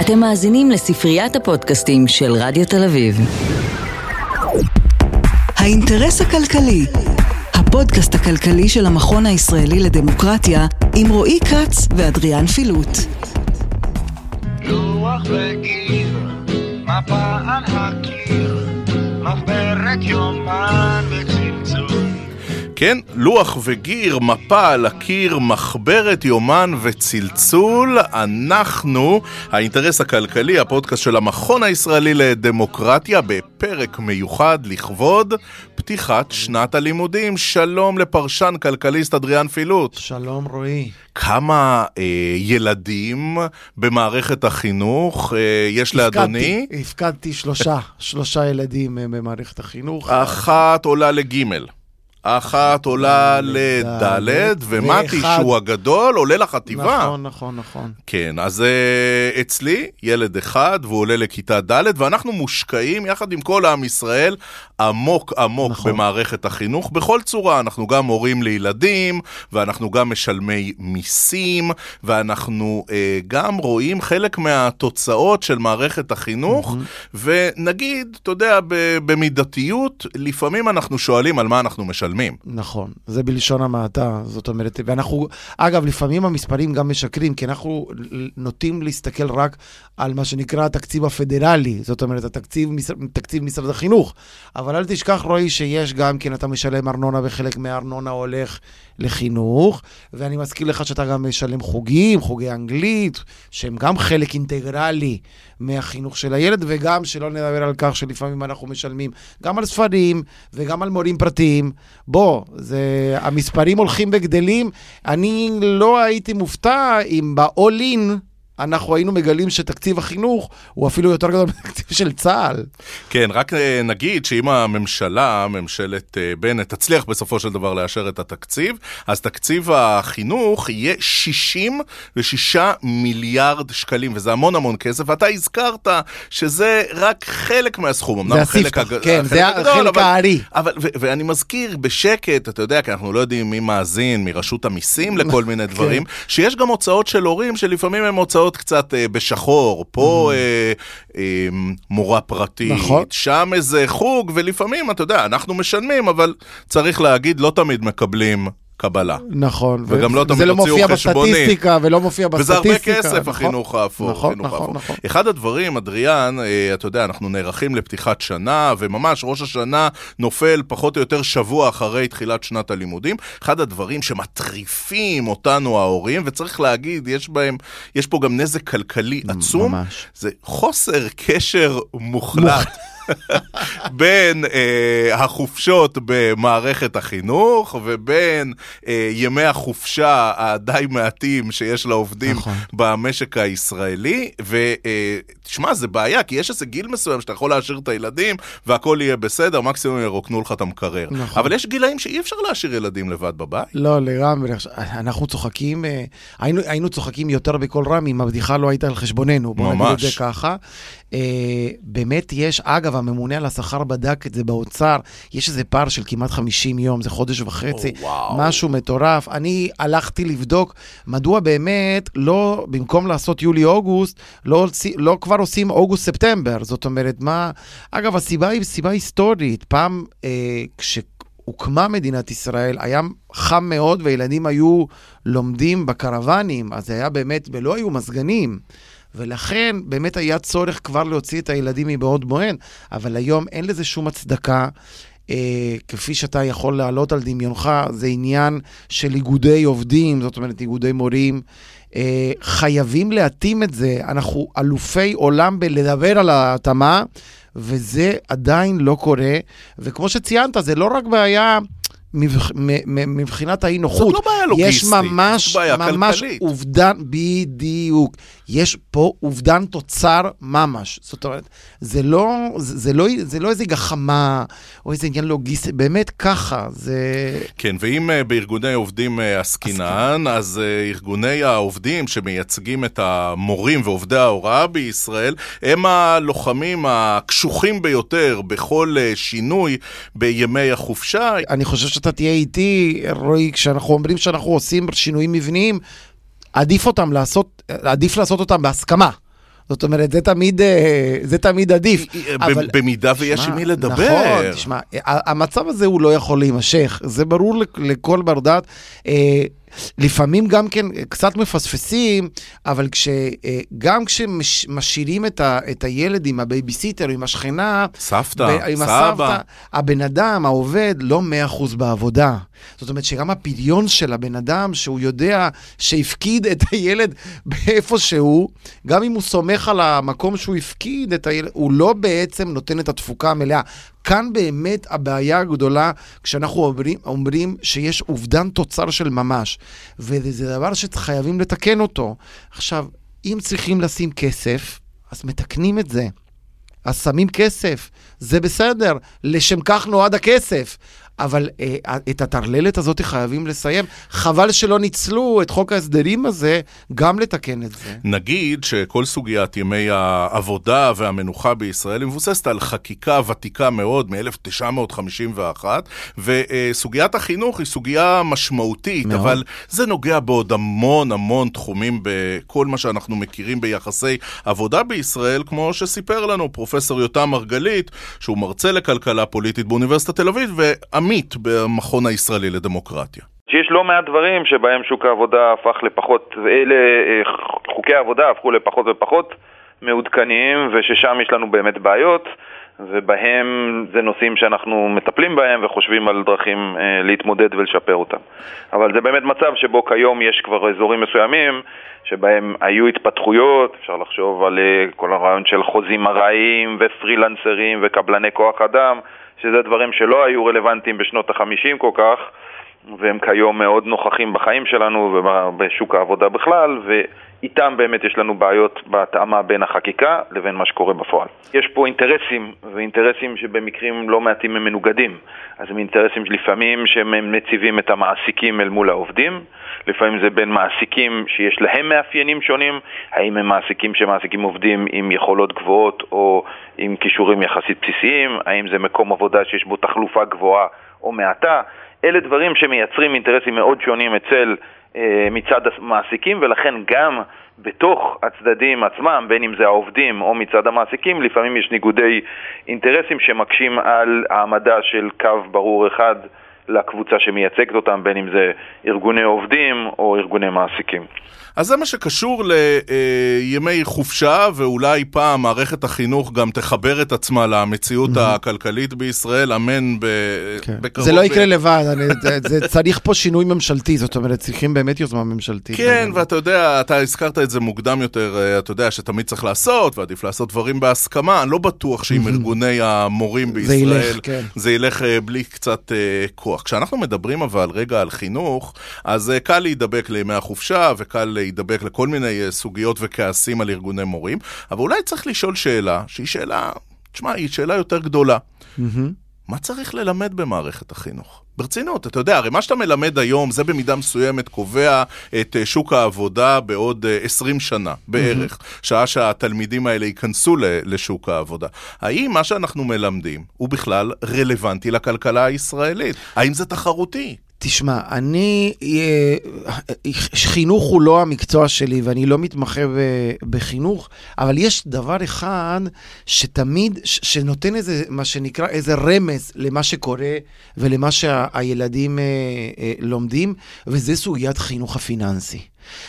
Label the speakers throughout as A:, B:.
A: אתם מאזינים לספריית הפודקאסטים של רדיו תל אביב.
B: האינטרס הכלכלי, הפודקאסט הכלכלי של המכון הישראלי לדמוקרטיה, עם רועי כץ ואדריאן פילוט.
C: לוח וגיר, מפה על הקיר, מחברת יומן וצלצול.
D: כן, לוח וגיר, מפה על הקיר, מחברת, יומן וצלצול. אנחנו, האינטרס הכלכלי, הפודקאסט של המכון הישראלי לדמוקרטיה, בפרק מיוחד לכבוד פתיחת שנת הלימודים. שלום לפרשן כלכליסט אדריאן פילוט.
E: שלום רועי.
D: כמה אה, ילדים במערכת החינוך אה, יש לאדוני?
E: הפקדתי, הפקדתי שלושה, שלושה ילדים אה, במערכת החינוך.
D: אחת עולה לגימל. אחת עולה לדלת,
E: לדלת,
D: ומתי, שהוא הגדול, עולה לחטיבה.
E: נכון, נכון, נכון.
D: כן, אז uh, אצלי ילד אחד, והוא עולה לכיתה ד', ואנחנו מושקעים יחד עם כל עם ישראל עמוק עמוק
E: נכון.
D: במערכת החינוך, בכל צורה. אנחנו גם הורים לילדים, ואנחנו גם משלמי מיסים, ואנחנו uh, גם רואים חלק מהתוצאות של מערכת החינוך, ונגיד, אתה יודע, במידתיות, לפעמים אנחנו שואלים על מה אנחנו משלמים.
E: נכון, זה בלשון המעטה, זאת אומרת, ואנחנו, אגב, לפעמים המספרים גם משקרים, כי אנחנו נוטים להסתכל רק על מה שנקרא התקציב הפדרלי, זאת אומרת, התקציב, תקציב משרד החינוך. אבל אל תשכח, רועי, שיש גם כן, אתה משלם ארנונה וחלק מהארנונה הולך לחינוך, ואני מזכיר לך שאתה גם משלם חוגים, חוגי אנגלית, שהם גם חלק אינטגרלי מהחינוך של הילד, וגם שלא נדבר על כך שלפעמים אנחנו משלמים גם על ספרים וגם על מורים פרטיים. בוא, זה, המספרים הולכים וגדלים. אני לא הייתי מופתע אם ב-all in אנחנו היינו מגלים שתקציב החינוך הוא אפילו יותר גדול מתקציב של צה"ל.
D: כן, רק אה, נגיד שאם הממשלה, ממשלת אה, בנט, תצליח בסופו של דבר לאשר את התקציב, אז תקציב החינוך יהיה 66 מיליארד שקלים, וזה המון המון כסף, ואתה הזכרת שזה רק חלק מהסכום. אמנם
E: זה
D: החלק
E: הספתח,
D: הג-
E: כן, זה
D: הגדול,
E: החלק
D: אבל-
E: הארי.
D: אבל, ו- ואני מזכיר בשקט, אתה יודע, כי אנחנו לא יודעים מי מאזין מרשות המיסים לכל מיני
E: כן.
D: דברים, שיש גם הוצאות של הורים שלפעמים הן הוצאות קצת אה, בשחור. פה אה, אה, מורה פרטית,
E: Mm. נכון.
D: שם איזה חוג, ולפעמים, אתה יודע, אנחנו משלמים, אבל צריך להגיד, לא תמיד מקבלים קבלה.
E: נכון.
D: וגם לא
E: וזה
D: תמיד
E: לא
D: הוציאו
E: מופיע
D: חשבונית.
E: בסטטיסטיקה ולא מופיע
D: וזה
E: בסטטיסטיקה.
D: הרבה כסף,
E: נכון,
D: החינוך האפור.
E: נכון, נכון,
D: האפור.
E: נכון.
D: אחד הדברים, אדריאן, אה, אתה יודע, אנחנו נערכים לפתיחת שנה, וממש ראש השנה נופל פחות או יותר שבוע אחרי תחילת שנת הלימודים. אחד הדברים שמטריפים אותנו ההורים, וצריך להגיד, יש בהם, יש פה גם נזק כלכלי עצום,
E: ממש.
D: זה חוסר קשר מוחלט. בין אה, החופשות במערכת החינוך ובין אה, ימי החופשה הדי מעטים שיש לעובדים
E: נכון.
D: במשק הישראלי. ותשמע, זה בעיה, כי יש איזה גיל מסוים שאתה יכול להשאיר את הילדים והכל יהיה בסדר, מקסימום ירוקנו לך את המקרר.
E: נכון.
D: אבל יש גילאים שאי אפשר להשאיר ילדים לבד בבית.
E: לא. עכשיו, אנחנו צוחקים, אה, היינו, היינו צוחקים יותר בקול רם אם הבדיחה לא הייתה על חשבוננו. בוא נגיד את
D: ממש.
E: זה ככה. אה, באמת יש, אגב, הממונה על השכר בדק את זה באוצר, יש איזה פער של כמעט 50 יום, זה חודש וחצי,
D: או, וואו.
E: משהו מטורף. אני הלכתי לבדוק מדוע באמת לא, במקום לעשות יולי-אוגוסט, לא, לא כבר עושים אוגוסט-ספטמבר. זאת אומרת, מה... אגב, הסיבה היא סיבה היסטורית. פעם, אה, כש... הוקמה מדינת ישראל, היה חם מאוד וילדים היו לומדים בקרוונים, אז זה היה באמת, ולא היו מזגנים. ולכן באמת היה צורך כבר להוציא את הילדים מבעוד מועד, אבל היום אין לזה שום הצדקה. אה, כפי שאתה יכול להעלות על דמיונך, זה עניין של איגודי עובדים, זאת אומרת איגודי מורים. אה, חייבים להתאים את זה. אנחנו אלופי עולם בלדבר על ההתאמה, וזה עדיין לא קורה. וכמו שציינת, זה לא רק בעיה... מבחינת האי נוחות.
D: זאת לא בעיה
E: יש
D: לוגיסטית,
E: ממש,
D: זאת בעיה
E: ממש
D: כלכלית.
E: אובדן, בדיוק. יש פה אובדן תוצר ממש. זאת אומרת, זה לא, זה, זה לא, זה לא איזה גחמה או איזה עניין לוגיסטי, באמת ככה, זה...
D: כן, ואם uh, בארגוני עובדים uh, עסקינן, אז uh, ארגוני העובדים שמייצגים את המורים ועובדי ההוראה בישראל, הם הלוחמים הקשוחים ביותר בכל שינוי בימי החופשה.
E: אני חושב שאתה תהיה איתי, רועי, כשאנחנו אומרים שאנחנו עושים שינויים מבניים, עדיף אותם לעשות, עדיף לעשות אותם בהסכמה. זאת אומרת, זה תמיד, אה, זה תמיד עדיף. אבל-
D: במידה ויש עם מי לדבר.
E: נכון, תשמע, המצב הזה הוא לא יכול להימשך, זה ברור לכ- לכל בר דעת. לפעמים גם כן קצת מפספסים, אבל כש, אה, גם כשמשאירים את, ה, את הילד עם הבייביסיטר, עם השכנה,
D: סבתא,
E: ב- עם
D: סבא.
E: הסבתא, הבן אדם, העובד, לא 100% בעבודה. זאת אומרת שגם הפריון של הבן אדם, שהוא יודע שהפקיד את הילד באיפשהו, גם אם הוא סומך על המקום שהוא הפקיד את הילד, הוא לא בעצם נותן את התפוקה המלאה. כאן באמת הבעיה הגדולה, כשאנחנו אומרים, אומרים שיש אובדן תוצר של ממש, וזה דבר שחייבים לתקן אותו. עכשיו, אם צריכים לשים כסף, אז מתקנים את זה. אז שמים כסף, זה בסדר, לשם כך נועד הכסף. אבל אה, את הטרללת הזאת חייבים לסיים. חבל שלא ניצלו את חוק ההסדרים הזה גם לתקן את זה.
D: נגיד שכל סוגיית ימי העבודה והמנוחה בישראל היא מבוססת על חקיקה ותיקה מאוד מ-1951, וסוגיית החינוך היא סוגיה משמעותית,
E: מאוד.
D: אבל זה נוגע בעוד המון המון תחומים בכל מה שאנחנו מכירים ביחסי עבודה בישראל, כמו שסיפר לנו פרופסור יותם מרגלית, שהוא מרצה לכלכלה פוליטית באוניברסיטת תל אביב ועמית במכון הישראלי לדמוקרטיה.
F: שיש לא מעט דברים שבהם שוק העבודה הפך לפחות, אלה, אה, חוקי העבודה הפכו לפחות ופחות מעודכנים וששם יש לנו באמת בעיות ובהם זה נושאים שאנחנו מטפלים בהם וחושבים על דרכים אה, להתמודד ולשפר אותם. אבל זה באמת מצב שבו כיום יש כבר אזורים מסוימים שבהם היו התפתחויות, אפשר לחשוב על אה, כל הרעיון של חוזים ארעיים ופרילנסרים וקבלני כוח אדם, שזה דברים שלא היו רלוונטיים בשנות החמישים כל כך. והם כיום מאוד נוכחים בחיים שלנו ובשוק העבודה בכלל, ואיתם באמת יש לנו בעיות בהתאמה בין החקיקה לבין מה שקורה בפועל. יש פה אינטרסים, ואינטרסים שבמקרים לא מעטים הם מנוגדים. אז הם אינטרסים לפעמים שהם מציבים את המעסיקים אל מול העובדים, לפעמים זה בין מעסיקים שיש להם מאפיינים שונים, האם הם מעסיקים שמעסיקים עובדים עם יכולות גבוהות או עם כישורים יחסית בסיסיים, האם זה מקום עבודה שיש בו תחלופה גבוהה או מעטה. אלה דברים שמייצרים אינטרסים מאוד שונים אצל אה, מצד המעסיקים ולכן גם בתוך הצדדים עצמם, בין אם זה העובדים או מצד המעסיקים, לפעמים יש ניגודי אינטרסים שמקשים על העמדה של קו ברור אחד לקבוצה שמייצגת אותם, בין אם זה ארגוני עובדים או ארגוני מעסיקים.
D: אז זה מה שקשור לימי חופשה, ואולי פעם מערכת החינוך גם תחבר את עצמה למציאות הכלכלית בישראל, אמן ב...
E: כן.
D: בקרוב.
E: זה לא יקרה לבד, אני, זה, זה צריך פה שינוי ממשלתי, זאת אומרת, צריכים באמת יוזמה ממשלתית.
D: כן. ואתה יודע, אתה הזכרת את זה מוקדם יותר, אה, אתה יודע שתמיד צריך לעשות, ועדיף לעשות דברים בהסכמה. אני לא בטוח שעם ארגוני המורים
E: זה
D: בישראל,
E: ילך, כן.
D: זה ילך אה, בלי קצת אה, כוח. כשאנחנו מדברים אבל רגע על חינוך, אז אה, קל להידבק לימי החופשה, וקל להידבק לכל מיני אה, סוגיות וכעסים על ארגוני מורים, אבל אולי צריך לשאול שאלה, שהיא שאלה, תשמע, היא שאלה יותר גדולה. מה צריך ללמד במערכת החינוך? ברצינות, אתה יודע, הרי מה שאתה מלמד היום, זה במידה מסוימת קובע את אה, שוק העבודה בעוד אה, 20 שנה בערך, שעה שהתלמידים האלה ייכנסו לשוק העבודה. האם מה שאנחנו מלמדים הוא בכלל רלוונטי לכלכלה הישראלית? האם זה תחרותי?
E: תשמע, אני, אה, חינוך הוא לא המקצוע שלי ואני לא מתמחה בחינוך, אבל יש דבר אחד שתמיד, שנותן איזה, מה שנקרא, איזה רמז למה שקורה ולמה שהילדים אה, אה, לומדים, וזה סוגיית חינוך הפיננסי.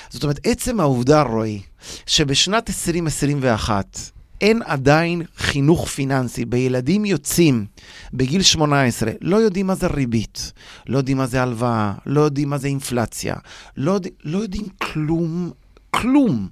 E: זאת אומרת, עצם העובדה, רועי, שבשנת 2021 אין עדיין חינוך פיננסי. בילדים יוצאים בגיל 18, לא יודעים מה זה ריבית, לא יודעים מה זה הלוואה, לא יודעים מה זה אינפלציה, לא, יודע, לא יודעים כלום, כלום.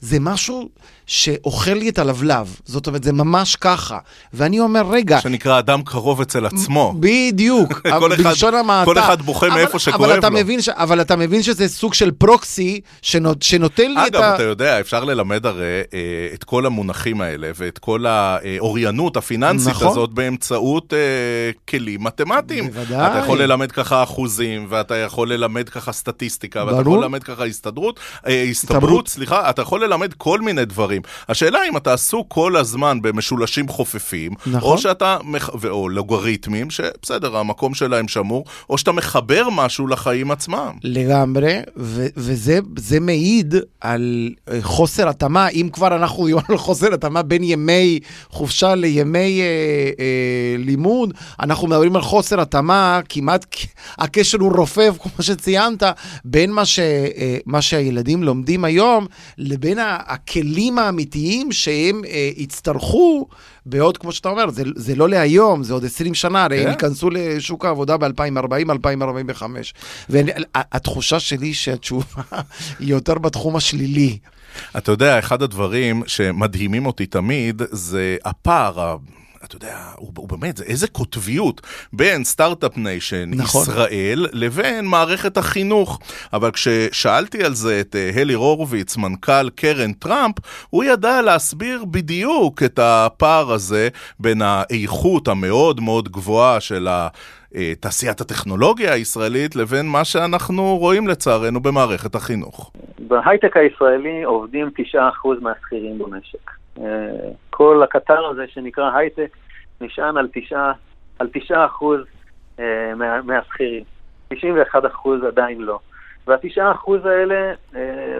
E: זה משהו שאוכל לי את הלבלב, זאת אומרת, זה ממש ככה. ואני אומר, רגע,
D: שנקרא אדם קרוב אצל עצמו.
E: בדיוק, בלשון המעטה.
D: כל אחד בוכה מאיפה שכואב לו.
E: מבין ש, אבל אתה מבין שזה סוג של פרוקסי שנות, שנותן לי את
D: אגב,
E: ה...
D: אתה יודע, אפשר ללמד הרי אה, את כל המונחים האלה ואת כל האוריינות הפיננסית
E: נכון.
D: הזאת באמצעות אה, כלים מתמטיים.
E: בוודאי.
D: אתה יכול ללמד ככה אחוזים, ואתה יכול ללמד ככה סטטיסטיקה, ואתה
E: ברור.
D: יכול ללמד ככה הסתדרות, אה, הסתברות. סליחה, אתה יכול ללמד כל מיני דברים. השאלה אם אתה עסוק כל הזמן במשולשים חופפים,
E: נכון.
D: או שאתה, או לוגריתמים, שבסדר, המקום שלהם שמור, או שאתה מחבר משהו לחיים עצמם.
E: לגמרי, ו- וזה זה מעיד על אה, חוסר התאמה, אם כבר אנחנו דיברנו על חוסר התאמה בין ימי חופשה לימי אה, אה, לימוד, אנחנו מדברים על חוסר התאמה, כמעט הקשר הוא רופף, כמו שציינת, בין מה, ש, אה, מה שהילדים לומדים היום, לבין הכלים האמיתיים שהם אה, יצטרכו בעוד, כמו שאתה אומר, זה, זה לא להיום, זה עוד 20 שנה, הרי
D: כן.
E: הם ייכנסו לשוק העבודה ב-2040, 2045. והתחושה שלי שהתשובה היא יותר בתחום השלילי.
D: אתה יודע, אחד הדברים שמדהימים אותי תמיד זה הפער, אתה יודע, הוא, הוא באמת, זה איזה קוטביות בין start-up nation,
E: נכון.
D: ישראל, לבין מערכת החינוך. אבל כששאלתי על זה את אה, אלי הורוביץ, מנכ"ל קרן טראמפ, הוא ידע להסביר בדיוק את הפער הזה בין האיכות המאוד מאוד גבוהה של ה... אה, תעשיית הטכנולוגיה הישראלית לבין מה שאנחנו רואים לצערנו במערכת החינוך.
G: בהייטק הישראלי עובדים 9% מהשכירים במשק. כל הקטר הזה שנקרא הייטק נשען על 9%, על 9% אה, מה- מהשכירים. 91% עדיין לא. וה-9% האלה אה,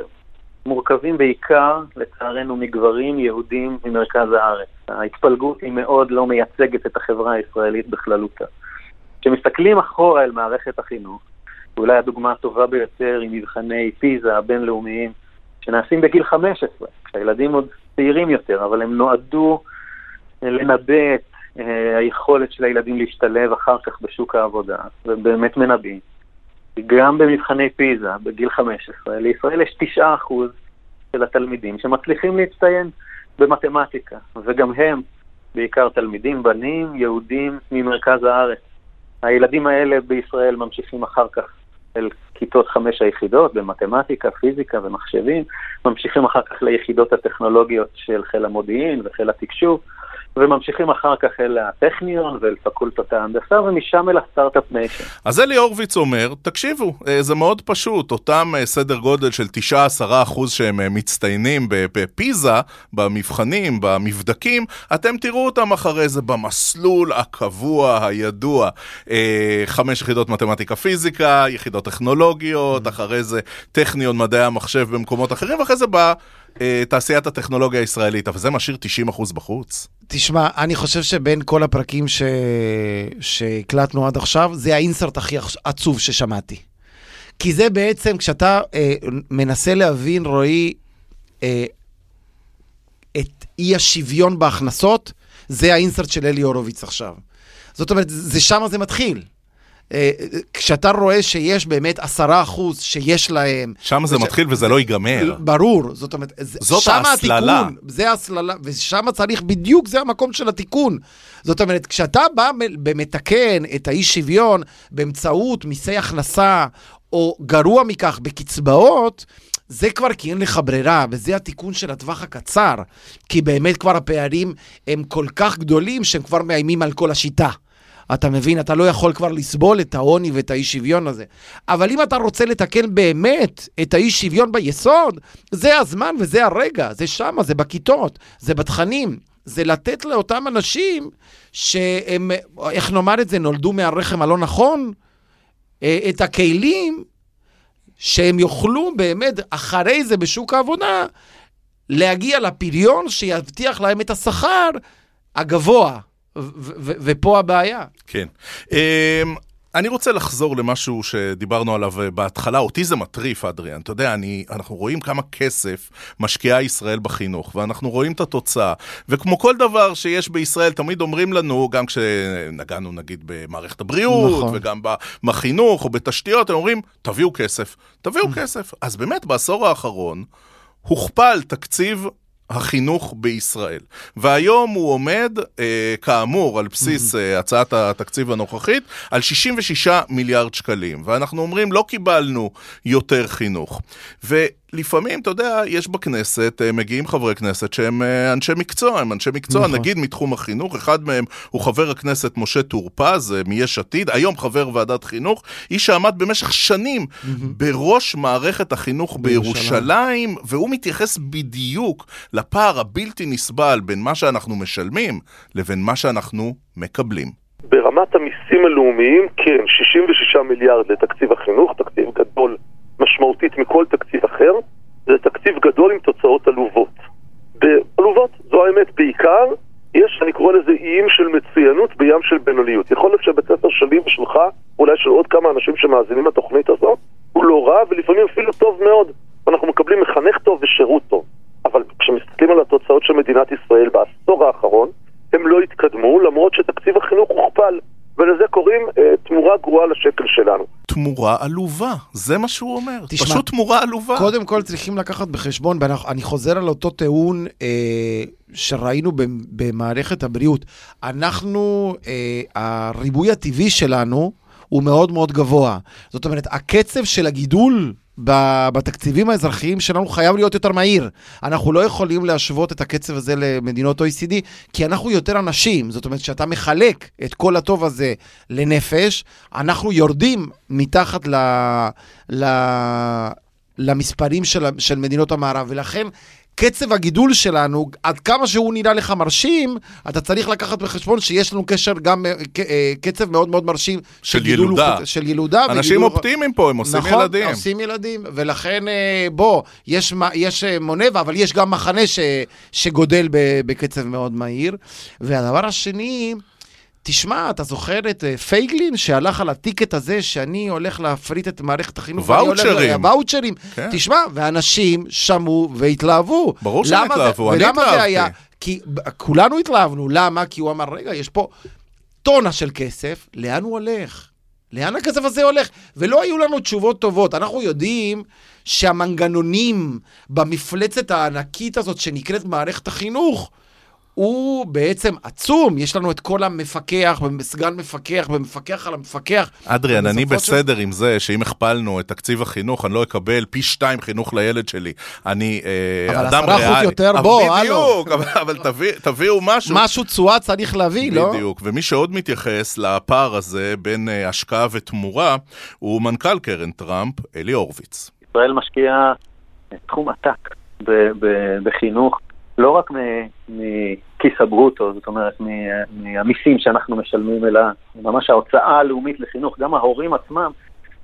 G: מורכבים בעיקר, לצערנו, מגברים יהודים ממרכז הארץ. ההתפלגות היא מאוד לא מייצגת את החברה הישראלית בכללותה. כשמסתכלים אחורה אל מערכת החינוך, ואולי הדוגמה הטובה ביותר היא מבחני פיזה הבינלאומיים, שנעשים בגיל 15, כשהילדים עוד צעירים יותר, אבל הם נועדו אה, לנבא את אה, היכולת של הילדים להשתלב אחר כך בשוק העבודה, ובאמת מנבאים. גם במבחני פיזה בגיל 15, לישראל יש 9% של התלמידים שמצליחים להצטיין במתמטיקה, וגם הם בעיקר תלמידים, בנים, יהודים ממרכז הארץ. הילדים האלה בישראל ממשיכים אחר כך אל כיתות חמש היחידות במתמטיקה, פיזיקה ומחשבים, ממשיכים אחר כך ליחידות הטכנולוגיות של חיל המודיעין וחיל התקשוב, וממשיכים אחר כך אל הטכניון ואל פקולטות ההנדסה, ומשם אל ה start-up nation.
D: אז אלי הורוביץ אומר, תקשיבו, אה, זה מאוד פשוט, אותם אה, סדר גודל של 9-10 אחוז שהם אה, מצטיינים בפיזה, במבחנים, במבדקים, אתם תראו אותם אחרי זה במסלול הקבוע, הידוע. חמש יחידות מתמטיקה פיזיקה, יחידות טכנולוגיות, אחרי זה טכניון מדעי המחשב במקומות אחרים, ואחרי זה בא... אה, תעשיית הטכנולוגיה הישראלית, אבל זה משאיר 90% אחוז בחוץ.
E: תשמע, אני חושב שבין כל הפרקים ש... שהקלטנו עד עכשיו, זה האינסרט הכי עצוב ששמעתי. כי זה בעצם, כשאתה אה, מנסה להבין, רועי, אה, את אי השוויון בהכנסות, זה האינסרט של אלי הורוביץ עכשיו. זאת אומרת, זה שמה זה מתחיל. אה, כשאתה רואה שיש באמת עשרה אחוז שיש להם...
D: שם זה
E: וש-
D: מתחיל וזה לא ייגמר.
E: ברור, זאת אומרת,
D: זאת
E: שמה
D: ההסללה.
E: התיקון, זה ההסללה, ושם צריך, בדיוק זה המקום של התיקון. זאת אומרת, כשאתה בא ומתקן את האי שוויון באמצעות מיסי הכנסה, או גרוע מכך, בקצבאות, זה כבר כי אין לך ברירה, וזה התיקון של הטווח הקצר. כי באמת כבר הפערים הם כל כך גדולים שהם כבר מאיימים על כל השיטה. אתה מבין? אתה לא יכול כבר לסבול את העוני ואת האי שוויון הזה. אבל אם אתה רוצה לתקן באמת את האי שוויון ביסוד, זה הזמן וזה הרגע, זה שמה, זה בכיתות, זה בתכנים. זה לתת לאותם אנשים שהם, איך נאמר את זה, נולדו מהרחם הלא נכון, אה, את הכלים שהם יוכלו באמת אחרי זה בשוק העבודה להגיע לפריון שיבטיח להם את השכר הגבוה. ופה הבעיה.
D: כן. אמ, אני רוצה לחזור למשהו שדיברנו עליו אה, בהתחלה, אותי זה מטריף, אדריאן. אתה יודע, אני, אנחנו רואים כמה כסף משקיעה ישראל בחינוך, ואנחנו רואים את התוצאה. וכמו כל דבר שיש בישראל, תמיד אומרים לנו, גם כשנגענו נגיד במערכת הבריאות,
E: נכון.
D: נכון. וגם בחינוך או בתשתיות, הם אומרים, תביאו כסף, תביאו כסף. אז באמת, בעשור האחרון, הוכפל תקציב החינוך בישראל. והיום הוא עומד, אה, כאמור, על בסיס אה, הצעת התקציב הנוכחית, על 66 מיליארד שקלים. ואנחנו אומרים, לא קיבלנו יותר חינוך. לפעמים, אתה יודע, יש בכנסת, אה, מגיעים חברי כנסת שהם אה, אנשי מקצוע, הם אנשי מקצוע,
E: נכון.
D: נגיד מתחום החינוך, אחד מהם הוא חבר הכנסת משה טור פז, אה, מיש עתיד, היום חבר ועדת חינוך, איש שעמד במשך שנים בראש מערכת החינוך בירושלים, והוא מתייחס בדיוק לפער הבלתי נסבל בין מה שאנחנו משלמים לבין מה שאנחנו מקבלים.
H: ברמת המיסים הלאומיים, כן, 66 מיליארד לתקציב החינוך, תקציב גדול משמעותית מכל תקציב אחר, זה תקציב גדול עם תוצאות עלובות. עלובות, זו האמת, בעיקר יש, אני קורא לזה איים של מצוינות בים של בינוניות. יכול להיות שבית ספר שלי ושלך, אולי של עוד כמה אנשים שמאזינים לתוכנית הזאת, הוא לא רע ולפעמים אפילו טוב מאוד. אנחנו מקבלים מחנך טוב ושירות טוב. אבל כשמסתכלים על התוצאות של מדינת ישראל בעשור האחרון, הם לא התקדמו למרות שתקציב החינוך הוכפל. ולזה קוראים אה, תמורה גרועה לשקל שלנו.
D: תמורה עלובה, זה מה שהוא אומר.
E: תשמע,
D: פשוט תמורה עלובה.
E: קודם כל צריכים לקחת בחשבון, ואני חוזר על אותו טיעון אה, שראינו במערכת הבריאות. אנחנו, אה, הריבוי הטבעי שלנו הוא מאוד מאוד גבוה. זאת אומרת, הקצב של הגידול בתקציבים האזרחיים שלנו חייב להיות יותר מהיר. אנחנו לא יכולים להשוות את הקצב הזה למדינות OECD, כי אנחנו יותר אנשים. זאת אומרת, כשאתה מחלק את כל הטוב הזה לנפש, אנחנו יורדים מתחת ל... ל... למספרים של, של מדינות המערב, ולכן קצב הגידול שלנו, עד כמה שהוא נראה לך מרשים, אתה צריך לקחת בחשבון שיש לנו קשר גם, אה, קצב מאוד מאוד מרשים
D: של ילודה.
E: הוא, של ילודה.
D: אנשים וגידול... אופטימיים פה, הם עושים
E: נכון,
D: ילדים.
E: נכון, עושים ילדים, ולכן אה, בוא, יש, יש אה, מונה, אבל יש גם מחנה ש, שגודל בקצב מאוד מהיר. והדבר השני, תשמע, אתה זוכר את אה, פייגלין שהלך על הטיקט הזה שאני הולך להפריט את מערכת החינוך?
D: ואוצ'רים.
E: ואוצ'רים. כן. תשמע, ואנשים שמעו והתלהבו.
D: ברור שהם התלהבו, אני התלהבתי. ולמה זה היה?
E: כי כולנו התלהבנו. למה? כי הוא אמר, רגע, יש פה טונה של כסף, לאן הוא הולך? לאן הכסף הזה הולך? ולא היו לנו תשובות טובות. אנחנו יודעים שהמנגנונים במפלצת הענקית הזאת שנקראת מערכת החינוך, הוא בעצם עצום, יש לנו את כל המפקח, סגן מפקח, ומפקח על המפקח.
D: אדריאן, אני בסדר ש... עם זה שאם הכפלנו את תקציב החינוך, אני לא אקבל פי שתיים חינוך לילד שלי. אני
E: אה, אדם ריאלי. אבל עשרה אחוז יותר, בוא,
D: הלו. בדיוק, אבל, אבל תביא, תביאו משהו.
E: משהו תשואה צריך להביא. לא?
D: בדיוק, ומי שעוד מתייחס לפער הזה בין uh, השקעה ותמורה, הוא מנכ"ל קרן טראמפ, אלי הורוביץ.
G: ישראל משקיעה תחום עתק בחינוך. לא רק מכיס הברוטו, זאת אומרת מהמיסים שאנחנו משלמים, אלא ממש ההוצאה הלאומית לחינוך, גם ההורים עצמם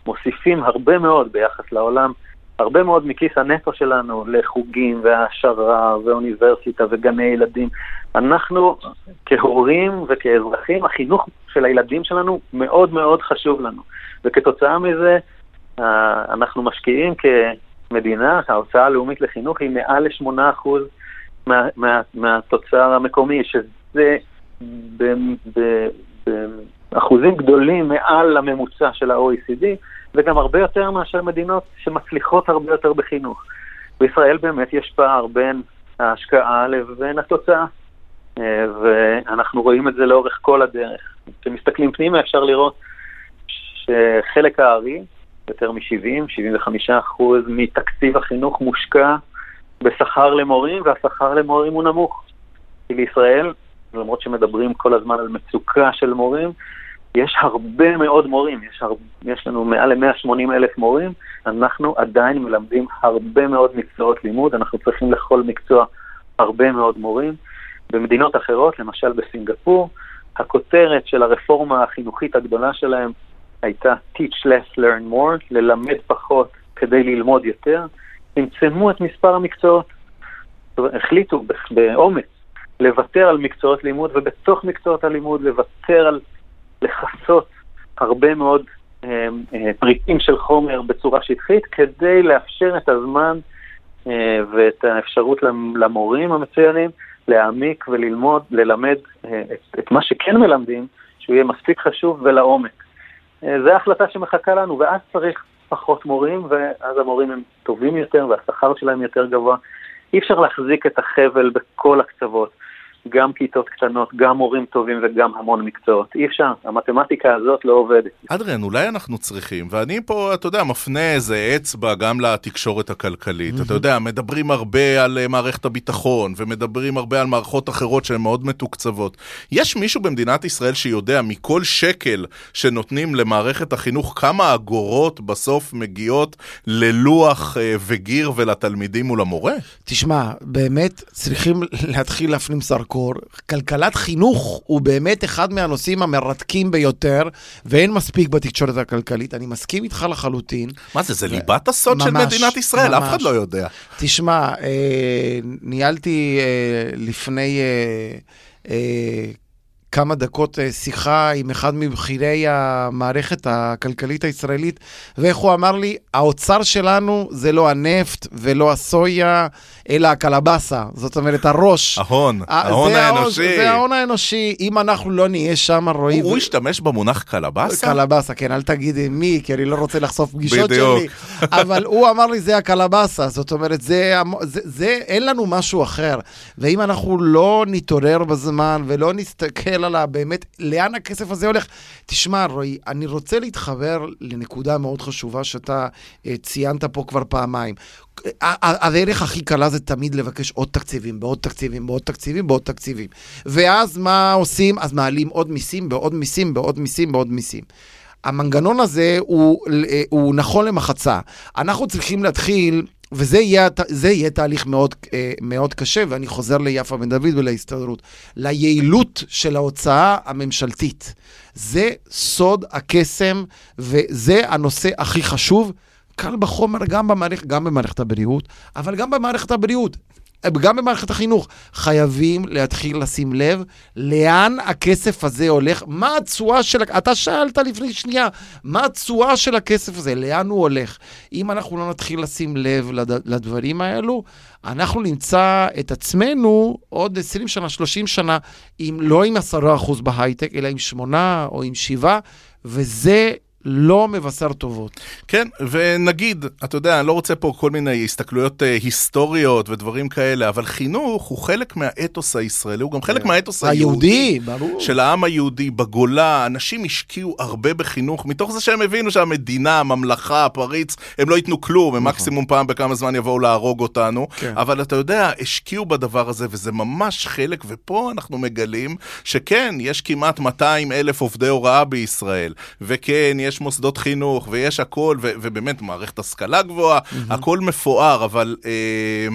G: מוסיפים הרבה מאוד ביחס לעולם, הרבה מאוד מכיס הנטו שלנו לחוגים והעשרה ואוניברסיטה וגני ילדים. אנחנו כהורים וכאזרחים, החינוך של הילדים שלנו מאוד מאוד חשוב לנו, וכתוצאה מזה אה, אנחנו משקיעים כמדינה, ההוצאה הלאומית לחינוך היא מעל ל-8% מה, מה, מהתוצר המקומי, שזה באחוזים גדולים מעל הממוצע של ה-OECD, וגם הרבה יותר מאשר מדינות שמצליחות הרבה יותר בחינוך. בישראל באמת יש פער בין ההשקעה לבין התוצאה, אה, ואנחנו רואים את זה לאורך כל הדרך. כשמסתכלים פנימה אפשר לראות שחלק הארי, יותר מ-70-75 אחוז מתקציב החינוך מושקע בשכר למורים, והשכר למורים הוא נמוך. כי בישראל, למרות שמדברים כל הזמן על מצוקה של מורים, יש הרבה מאוד מורים, יש, הר... יש לנו מעל ל-180 אלף מורים, אנחנו עדיין מלמדים הרבה מאוד מקצועות לימוד, אנחנו צריכים לכל מקצוע הרבה מאוד מורים. במדינות אחרות, למשל בסינגפור, הכותרת של הרפורמה החינוכית הגדולה שלהם הייתה Teach less, learn more, ללמד פחות כדי ללמוד יותר. צמצמו את מספר המקצועות. החליטו באומץ לוותר על מקצועות לימוד, ובתוך מקצועות הלימוד לוותר על לכסות הרבה מאוד אה, אה, פריטים של חומר בצורה שטחית, כדי לאפשר את הזמן אה, ואת האפשרות למורים המצוינים להעמיק וללמוד, ללמד את, את מה שכן מלמדים, שהוא יהיה מספיק חשוב ולעומק. זו החלטה שמחכה לנו, ואז צריך פחות מורים, ואז המורים הם טובים יותר והשכר שלהם יותר גבוה. אי אפשר להחזיק את החבל בכל הקצוות. גם כיתות קטנות, גם מורים טובים וגם המון מקצועות. אי אפשר, המתמטיקה הזאת לא עובדת.
D: אדריאן, אולי אנחנו צריכים, ואני פה, אתה יודע, מפנה איזה אצבע גם לתקשורת הכלכלית. אתה יודע, מדברים הרבה על אה, מערכת הביטחון, ומדברים הרבה על מערכות אחרות שהן מאוד מתוקצבות. יש מישהו במדינת ישראל שיודע מכל שקל שנותנים למערכת החינוך, כמה אגורות בסוף מגיעות ללוח אה, וגיר ולתלמידים מול המורה?
E: תשמע, באמת צריכים להתחיל להפנים זרקור. כלכלת חינוך הוא באמת אחד מהנושאים המרתקים ביותר, ואין מספיק בתקשורת הכלכלית. אני מסכים איתך לחלוטין.
D: מה זה, זה ליבת הסוד של
E: ממש,
D: מדינת ישראל, אף אחד
E: ממש.
D: לא יודע.
E: תשמע, אה, ניהלתי אה, לפני אה, אה, כמה דקות אה, שיחה עם אחד מבכירי המערכת הכלכלית הישראלית, ואיך הוא אמר לי, האוצר שלנו זה לא הנפט ולא הסויה, אלא הקלבסה. זאת אומרת, הראש.
D: ההון,
E: אה,
D: ההון
E: זה
D: האנושי.
E: זה ההון האנושי. אם אנחנו לא נהיה שם, רועי...
D: הוא השתמש במונח קלבסה?
E: קלבסה, כן, אל תגיד מי, כי אני לא רוצה לחשוף פגישות. שלי. אבל הוא אמר לי, זה הקלבסה, זאת אומרת, זה, המ- זה, זה, אין לנו משהו אחר. ואם אנחנו לא נתעורר בזמן ולא נסתכל על ה- באמת, לאן הכסף הזה הולך? תשמע, רועי, אני רוצה להתחבר לנקודה מאוד חשובה שאתה אה, ציינת פה כבר פעמיים. הדרך הכי קלה זה תמיד לבקש עוד תקציבים, בעוד תקציבים, בעוד תקציבים, בעוד תקציבים. ואז מה עושים? אז מעלים עוד מיסים, בעוד מיסים, בעוד מיסים, בעוד מיסים. המנגנון הזה הוא, אה, הוא נכון למחצה. אנחנו צריכים להתחיל, וזה יהיה, יהיה תהליך מאוד, אה, מאוד קשה, ואני חוזר ליפה בן דוד ולהסתדרות, ליעילות של ההוצאה הממשלתית. זה סוד הקסם, וזה הנושא הכי חשוב. קל בחומר גם במערכת, גם במערכת הבריאות, אבל גם במערכת הבריאות. גם במערכת החינוך, חייבים להתחיל לשים לב לאן הכסף הזה הולך, מה התשואה של... אתה שאלת לפני שנייה, מה התשואה של הכסף הזה, לאן הוא הולך. אם אנחנו לא נתחיל לשים לב לד... לדברים האלו, אנחנו נמצא את עצמנו עוד 20 שנה, 30 שנה, עם, לא עם 10% בהייטק, אלא עם 8 או עם 7, וזה לא מבשר טובות.
D: כן, ונגיד, אתה יודע, אני לא רוצה פה כל מיני הסתכלויות אה, היסטוריות ודברים כאלה, אבל חינוך הוא חלק מהאתוס הישראלי, הוא גם חלק מהאתוס היהודי.
E: היהודי, ברור.
D: של העם היהודי בגולה, אנשים השקיעו הרבה בחינוך, מתוך זה שהם הבינו שהמדינה, הממלכה, הפריץ, הם לא ייתנו כלום, הם מקסימום פעם בכמה זמן יבואו להרוג אותנו,
E: כן.
D: אבל אתה יודע, השקיעו בדבר הזה, וזה ממש חלק, ופה אנחנו מגלים שכן, יש כמעט 200 אלף עובדי הוראה בישראל, וכן, יש מוסדות חינוך, ויש הכל, ו- ובאמת, מערכת השכלה גבוהה, הכל מפואר, אבל אה,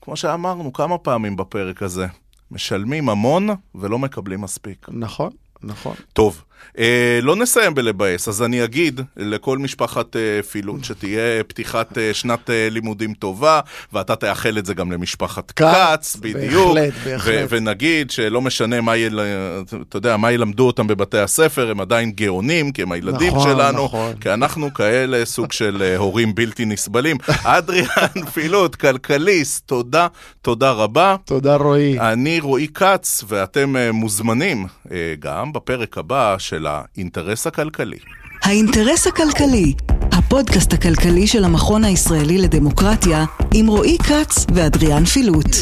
D: כמו שאמרנו כמה פעמים בפרק הזה, משלמים המון ולא מקבלים מספיק.
E: נכון, נכון.
D: טוב, אה, לא נסיים בלבאס, אז אני אגיד לכל משפחת אה, פילון שתהיה פתיחת אה, שנת אה, לימודים טובה, ואתה תאחל את זה גם למשפחת
E: כץ,
D: בדיוק.
E: בהחלט, בהחלט.
D: ונגיד שלא משנה מה, יל... אתה יודע, מה ילמדו אותם בבתי הספר, הם עדיין גאונים, כי הם הילדים
E: נכון,
D: שלנו,
E: נכון.
D: כי אנחנו כאלה סוג של אה, הורים בלתי נסבלים. אדריאן פילוט, כלכליסט, תודה, תודה רבה.
E: תודה, רועי.
D: אני רועי כץ, ואתם אה, מוזמנים אה, גם בפרק הבא של האינטרס הכלכלי.
B: האינטרס הכלכלי, הפודקאסט הכלכלי של המכון הישראלי לדמוקרטיה, עם רועי כץ ואדריאן פילוט.